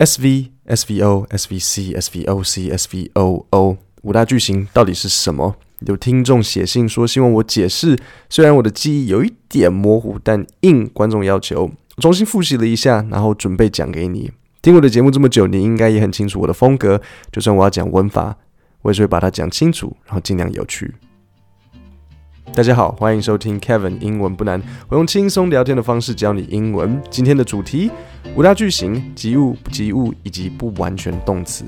S V S V O S V C S V O C S V O O 五大句型到底是什么？有听众写信说希望我解释，虽然我的记忆有一点模糊，但应观众要求，我重新复习了一下，然后准备讲给你。听我的节目这么久，你应该也很清楚我的风格。就算我要讲文法，我也是会把它讲清楚，然后尽量有趣。大家好，欢迎收听 Kevin 英文不难，我用轻松聊天的方式教你英文。今天的主题：五大句型、及物、不及物以及不完全动词。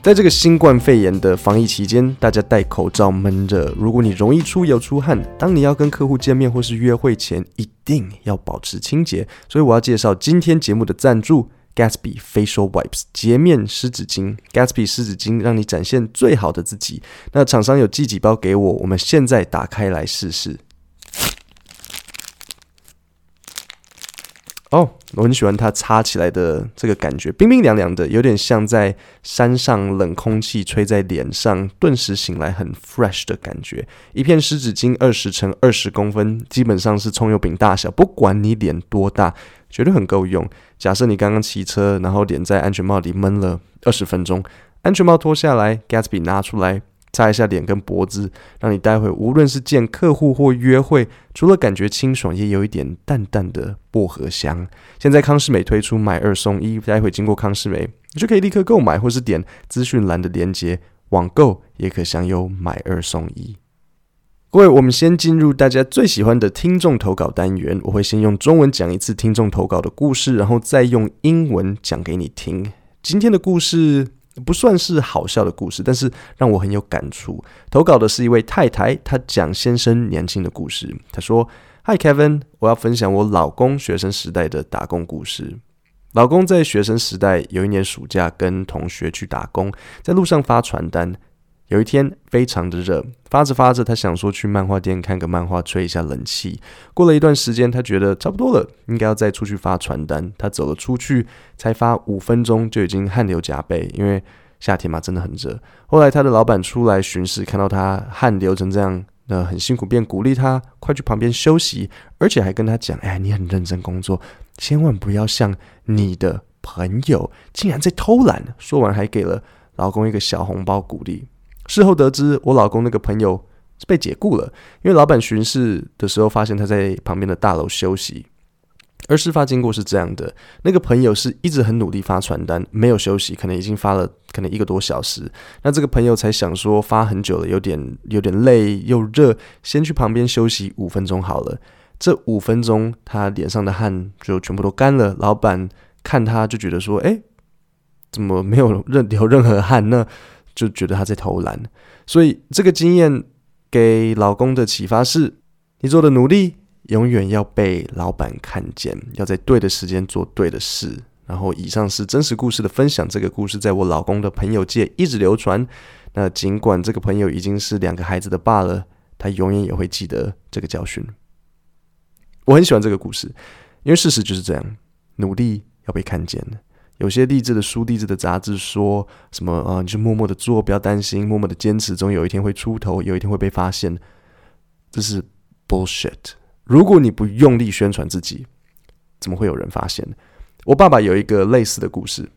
在这个新冠肺炎的防疫期间，大家戴口罩闷热。如果你容易出油出汗，当你要跟客户见面或是约会前，一定要保持清洁。所以我要介绍今天节目的赞助 Gatsby Facial Wipes 洁面湿纸巾。Gatsby 湿纸巾让你展现最好的自己。那厂商有寄几包给我，我们现在打开来试试。哦我很喜欢它擦起来的这个感觉，冰冰凉凉的，有点像在山上冷空气吹在脸上，顿时醒来很 fresh 的感觉。一片湿纸巾二十乘二十公分，基本上是葱油饼大小，不管你脸多大，绝对很够用。假设你刚刚骑车，然后脸在安全帽里闷了二十分钟，安全帽脱下来，Gatsby 拿出来。擦一下脸跟脖子，让你待会无论是见客户或约会，除了感觉清爽，也有一点淡淡的薄荷香。现在康是美推出买二送一，待会经过康是美，你就可以立刻购买，或是点资讯栏的链接网购，也可享有买二送一。各位，我们先进入大家最喜欢的听众投稿单元，我会先用中文讲一次听众投稿的故事，然后再用英文讲给你听。今天的故事。不算是好笑的故事，但是让我很有感触。投稿的是一位太太，她讲先生年轻的故事。她说：“Hi Kevin，我要分享我老公学生时代的打工故事。老公在学生时代有一年暑假跟同学去打工，在路上发传单。”有一天非常的热，发着发着，他想说去漫画店看个漫画，吹一下冷气。过了一段时间，他觉得差不多了，应该要再出去发传单。他走了出去，才发五分钟就已经汗流浃背，因为夏天嘛，真的很热。后来他的老板出来巡视，看到他汗流成这样，那很辛苦，便鼓励他快去旁边休息，而且还跟他讲：“哎，你很认真工作，千万不要像你的朋友竟然在偷懒。”说完还给了老公一个小红包鼓励。事后得知，我老公那个朋友是被解雇了，因为老板巡视的时候发现他在旁边的大楼休息。而事发经过是这样的：那个朋友是一直很努力发传单，没有休息，可能已经发了可能一个多小时。那这个朋友才想说发很久了，有点有点累又热，先去旁边休息五分钟好了。这五分钟他脸上的汗就全部都干了。老板看他就觉得说：“诶，怎么没有 任流任何汗呢？”就觉得他在偷懒，所以这个经验给老公的启发是：你做的努力永远要被老板看见，要在对的时间做对的事。然后，以上是真实故事的分享。这个故事在我老公的朋友界一直流传。那尽管这个朋友已经是两个孩子的爸了，他永远也会记得这个教训。我很喜欢这个故事，因为事实就是这样：努力要被看见的。有些励志的书、励志的杂志说什么啊？你就默默的做，不要担心，默默的坚持，总有一天会出头，有一天会被发现。这是 bullshit。如果你不用力宣传自己，怎么会有人发现？我爸爸有一个类似的故事。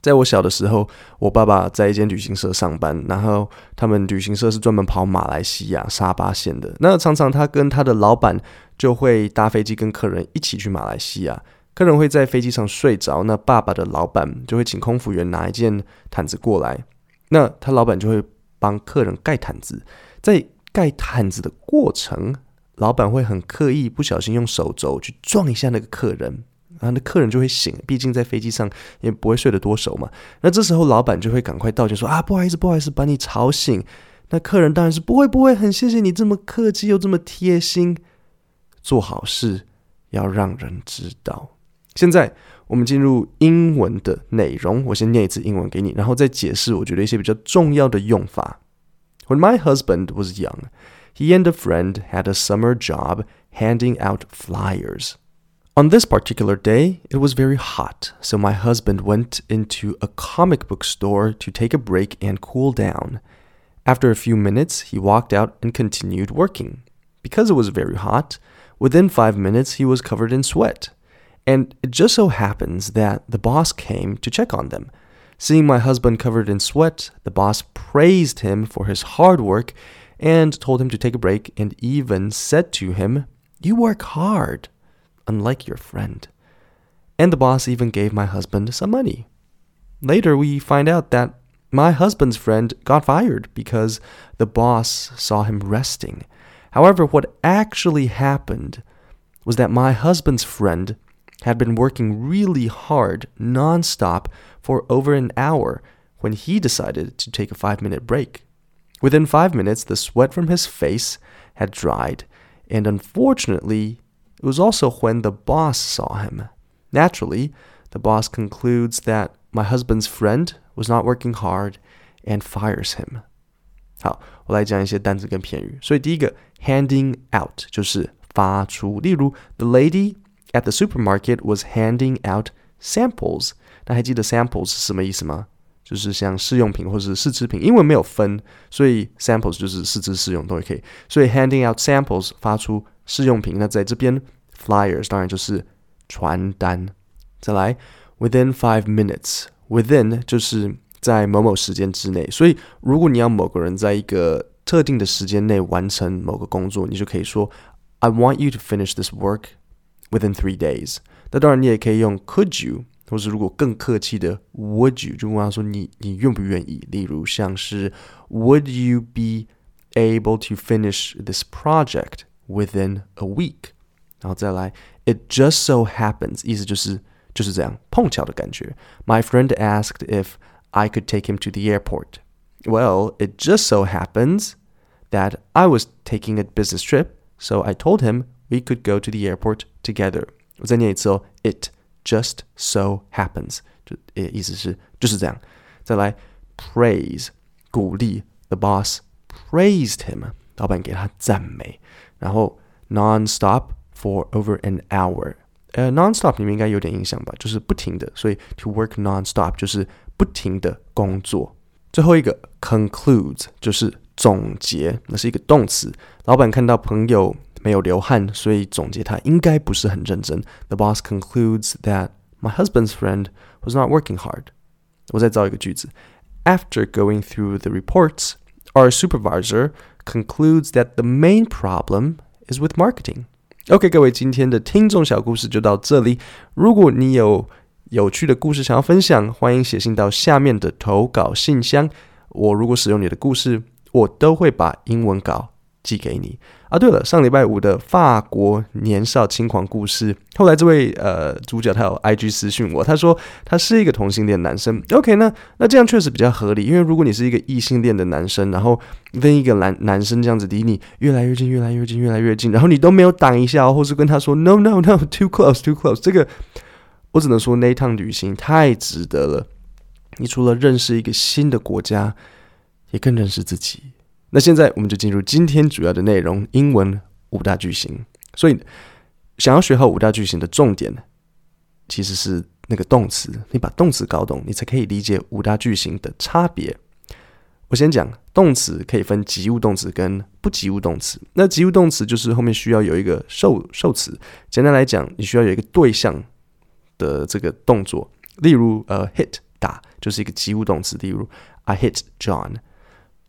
在我小的时候，我爸爸在一间旅行社上班，然后他们旅行社是专门跑马来西亚沙巴线的。那常常他跟他的老板就会搭飞机跟客人一起去马来西亚。客人会在飞机上睡着，那爸爸的老板就会请空服员拿一件毯子过来，那他老板就会帮客人盖毯子。在盖毯子的过程，老板会很刻意不小心用手肘去撞一下那个客人，然后那客人就会醒。毕竟在飞机上也不会睡得多熟嘛。那这时候老板就会赶快道歉说啊，不好意思，不好意思，把你吵醒。那客人当然是不会不会，很谢谢你这么客气又这么贴心。做好事要让人知道。现在我们进入英文的内容，我先念一次英文给你，然后再解释我觉得一些比较重要的用法。When my husband was young, he and a friend had a summer job handing out flyers. On this particular day, it was very hot, so my husband went into a comic book store to take a break and cool down. After a few minutes, he walked out and continued working. Because it was very hot, within five minutes he was covered in sweat. And it just so happens that the boss came to check on them. Seeing my husband covered in sweat, the boss praised him for his hard work and told him to take a break and even said to him, You work hard, unlike your friend. And the boss even gave my husband some money. Later, we find out that my husband's friend got fired because the boss saw him resting. However, what actually happened was that my husband's friend had been working really hard nonstop for over an hour when he decided to take a five minute break. Within five minutes, the sweat from his face had dried, and unfortunately, it was also when the boss saw him. Naturally, the boss concludes that my husband's friend was not working hard and fires him. 好，我来讲一些单词跟片语。所以第一个 handing out 就是发出，例如 the lady at the supermarket was handing out samples。那还记得 samples 是什么意思吗？就是像试用品或是试吃品，英文没有分，所以 samples 就是试吃试用都可以。所以 handing out samples 发出试用品。那在这边 flyers 当然就是传单。再来 within five minutes，within 就是在某某时间之内。所以如果你要某个人在一个特定的时间内完成某个工作，你就可以说 I want you to finish this work within three days。那当然你也可以用 Could you？或是如果更客气的，Would you 就问他说你你愿不愿意？例如像是 Would you be able to finish this project within a week？然后再来，It just so happens，意思就是就是这样碰巧的感觉。My friend asked if I could take him to the airport. Well, it just so happens that I was taking a business trip, so I told him we could go to the airport together. 我再念一次哦，It just so happens，就诶意思是就是这样。再来，praise 鼓励，the boss praised him，老板给他赞美。然后 non-stop for over an hour，呃，non-stop 你们应该有点印象吧，就是不停的，所以 to work non-stop 就是不停的工作。最后一个 concludes 就是总结，那是一个动词。老板看到朋友。 没有流汗，所以总结他应该不是很认真。The boss concludes that my husband's friend was not working hard. 我再造一个句子。After going through the reports, our supervisor concludes that the main problem is with marketing. OK，各位，今天的听众小故事就到这里。如果你有有趣的故事想要分享，欢迎写信到下面的投稿信箱。我如果使用你的故事，我都会把英文稿 寄给你啊！对了，上礼拜五的法国年少轻狂故事，后来这位呃主角他有 IG 私讯我，他说他是一个同性恋男生。OK，那那这样确实比较合理，因为如果你是一个异性恋的男生，然后跟一个男男生这样子离你越来越近，越来越近，越来越近，然后你都没有挡一下，或是跟他说 No No No，too close，too close，这个我只能说那一趟旅行太值得了。你除了认识一个新的国家，也更认识自己。那现在我们就进入今天主要的内容，英文五大句型。所以，想要学好五大句型的重点，其实是那个动词。你把动词搞懂，你才可以理解五大句型的差别。我先讲动词可以分及物动词跟不及物动词。那及物动词就是后面需要有一个受受词。简单来讲，你需要有一个对象的这个动作。例如，呃，hit 打就是一个及物动词。例如，I hit John。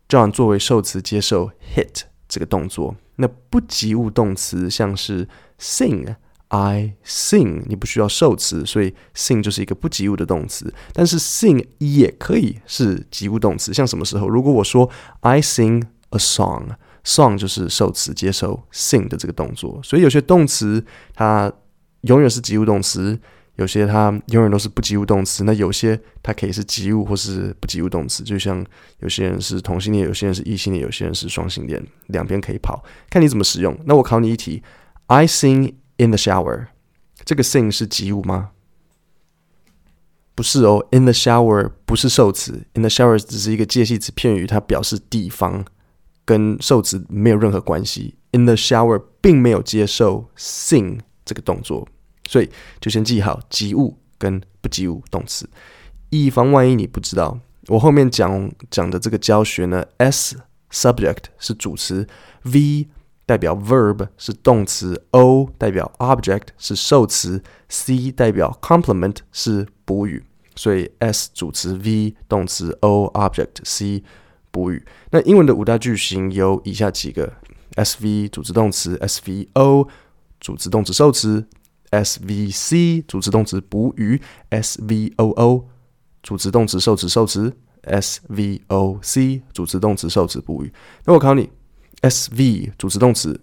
John 作为受词接受 hit 这个动作，那不及物动词像是 sing，I sing，你不需要受词，所以 sing 就是一个不及物的动词。但是 sing 也可以是及物动词，像什么时候？如果我说 I sing a song，song 就是受词接受 sing 的这个动作，所以有些动词它永远是及物动词。有些它永远都是不及物动词，那有些它可以是及物或是不及物动词，就像有些人是同性恋，有些人是异性恋，有些人是双性恋，两边可以跑，看你怎么使用。那我考你一题：I sing in the shower，这个 sing 是及物吗？不是哦，in the shower 不是受词，in the shower 只是一个介系词片语，它表示地方，跟受词没有任何关系。in the shower 并没有接受 sing 这个动作。所以就先记好及物跟不及物动词，以防万一你不知道，我后面讲讲的这个教学呢，S subject 是主词，V 代表 verb 是动词，O 代表 object 是受词，C 代表 complement 是补语，所以 S 主词 V 动词 O object C 补语。那英文的五大句型有以下几个：SV 主词动词，SVO 主词动词受词，SVC 主词动词补语，SVOO 主词动词受词受词，SVOC 主词动词受词补语。那我考你。S V 主词动词，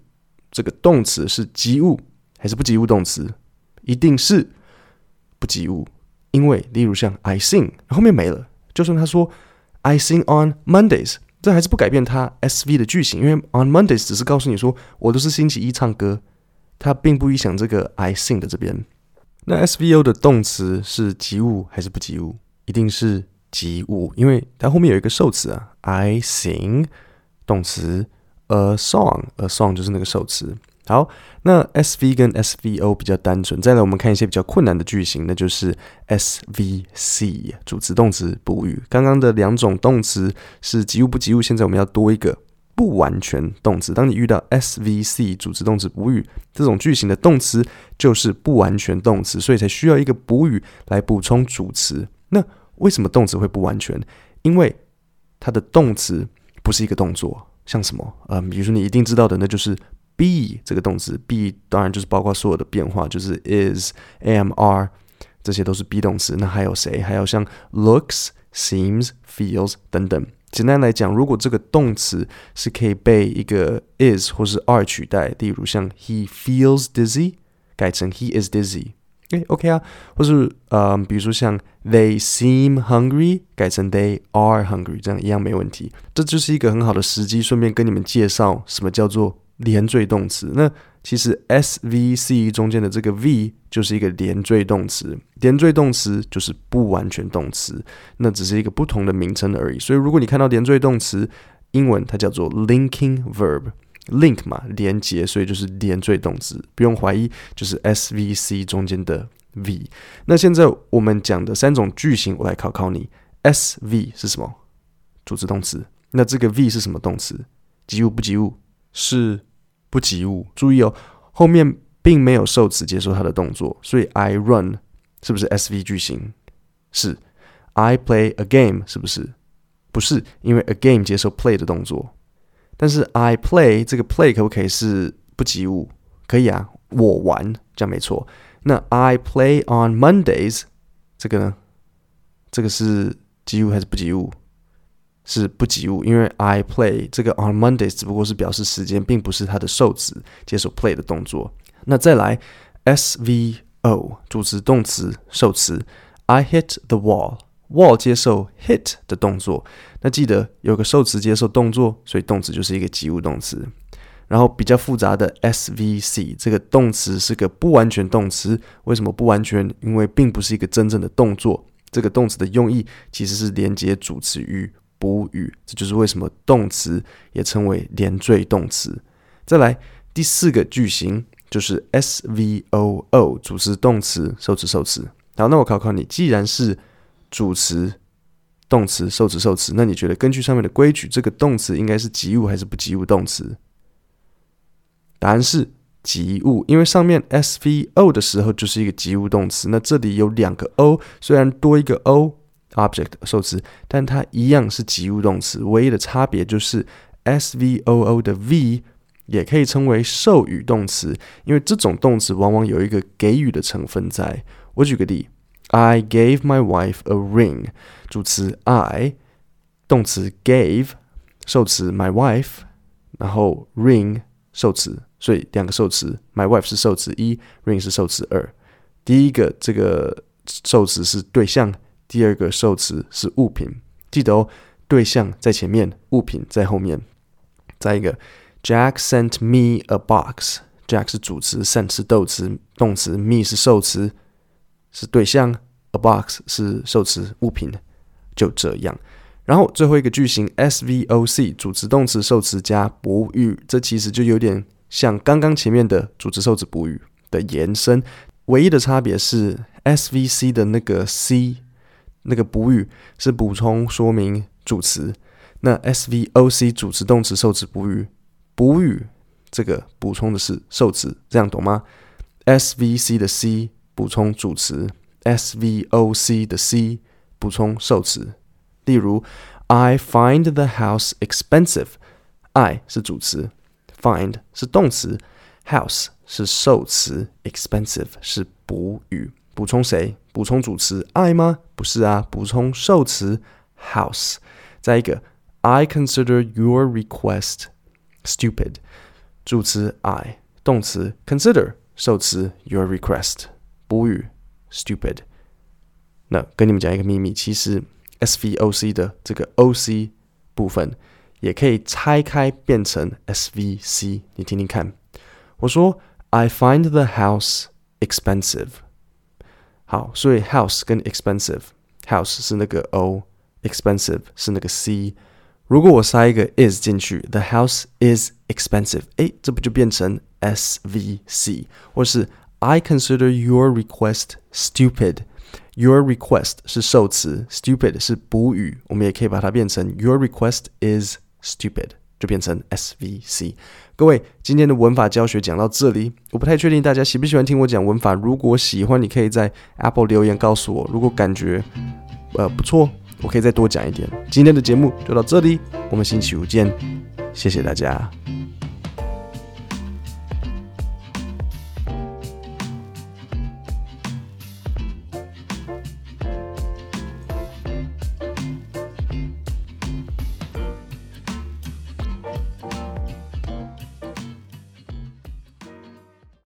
这个动词是及物还是不及物动词？一定是不及物，因为例如像 I sing 后面没了，就算他说 I sing on Mondays，这还是不改变它 S V 的句型，因为 on Mondays 只是告诉你说我都是星期一唱歌，它并不影响这个 I sing 的这边。那 S V O 的动词是及物还是不及物？一定是及物，因为它后面有一个受词啊，I sing 动词。A song，a song 就是那个受词。好，那 SV 跟 SVO 比较单纯。再来，我们看一些比较困难的句型，那就是 SVC 主词动词补语。刚刚的两种动词是及物不及物，现在我们要多一个不完全动词。当你遇到 SVC 主词动词补语这种句型的动词，就是不完全动词，所以才需要一个补语来补充主词。那为什么动词会不完全？因为它的动词不是一个动作。像什么？嗯，比如说你一定知道的，那就是 be 这个动词。be 当然就是包括所有的变化，就是 is、am、are，这些都是 be 动词。那还有谁？还有像 looks、seems、feels 等等。简单来讲，如果这个动词是可以被一个 is 或是 are 取代，例如像 he feels dizzy，改成 he is dizzy。，OK 啊，或是呃，比如说像 they seem hungry，改成 they are hungry，这样一样没问题。这就是一个很好的时机，顺便跟你们介绍什么叫做连缀动词。那其实 SVC 中间的这个 V 就是一个连缀动词，连缀动词就是不完全动词，那只是一个不同的名称而已。所以如果你看到连缀动词，英文它叫做 linking verb。link 嘛，连接，所以就是连缀动词，不用怀疑，就是 SVC 中间的 V。那现在我们讲的三种句型，我来考考你，SV 是什么？主词动词。那这个 V 是什么动词？及物不及物？是不及物。注意哦，后面并没有受词接受它的动作，所以 I run 是不是 SV 句型？是。I play a game 是不是？不是，因为 a game 接受 play 的动作。但是 I play 这个 play 可不可以是不及物？可以啊，我玩，这样没错。那 I play on Mondays 这个呢？这个是及物还是不及物？是不及物，因为 I play 这个 on Mondays 只不过是表示时间，并不是它的受词接受 play 的动作。那再来 SVO 主词动词受词，I hit the wall。wall 接受 hit 的动作，那记得有个受词接受动作，所以动词就是一个及物动词。然后比较复杂的 SVC 这个动词是个不完全动词，为什么不完全？因为并不是一个真正的动作。这个动词的用意其实是连接主词与补语，这就是为什么动词也称为连缀动词。再来第四个句型就是 SVOO 主词动词受词受词。好，那我考考你，既然是主词、动词、受词、受词，那你觉得根据上面的规矩，这个动词应该是及物还是不及物动词？答案是及物，因为上面 SVO 的时候就是一个及物动词。那这里有两个 O，虽然多一个 O Object 受词，但它一样是及物动词。唯一的差别就是 SVOO 的 V 也可以称为授予动词，因为这种动词往往有一个给予的成分在。我举个例。I gave my wife a ring，主词 I，动词 gave，受词 my wife，然后 ring 受词，所以两个受词，my wife 是受词一，ring 是受词二。第一个这个受词是对象，第二个受词是物品。记得哦，对象在前面，物品在后面。再一个，Jack sent me a box，Jack 是主词，sent 是动词，动词 me 是受词。是对象，a box 是受词物品，就这样。然后最后一个句型 SVOC 主词动词受词加补语，这其实就有点像刚刚前面的主词受词补语的延伸，唯一的差别是 SVC 的那个 C 那个补语是补充说明主词，那 SVOC 主词动词受词补语补语这个补充的是受词，这样懂吗？SVC 的 C 补充主词，SVOC 的 C 补充受词。例如，I find the house expensive。I 是主词，find 是动词，house 是受词，expensive 是补语。补充谁？补充主词 I 吗？不是啊，补充受词 house。再一个，I consider your request stupid。主词 I，动词 consider，受词 your request，补语 stupid。那跟你们讲一个秘密，其实 SVOC 的这个 OC 部分也可以拆开变成 SVC。你听听看，我说 I find the house expensive。好，所以 house 跟 expensive，house 是那个 O，expensive 是那个 C。如果我塞一个 is 进去，the house is expensive，诶，这不就变成 SVC？或是 I consider your request stupid。Your request 是受词，stupid 是补语，我们也可以把它变成 Your request is stupid。 就变成 SVC。各位，今天的文法教学讲到这里，我不太确定大家喜不喜欢听我讲文法。如果喜欢，你可以在 Apple 留言告诉我。如果感觉呃不错，我可以再多讲一点。今天的节目就到这里，我们星期五见，谢谢大家。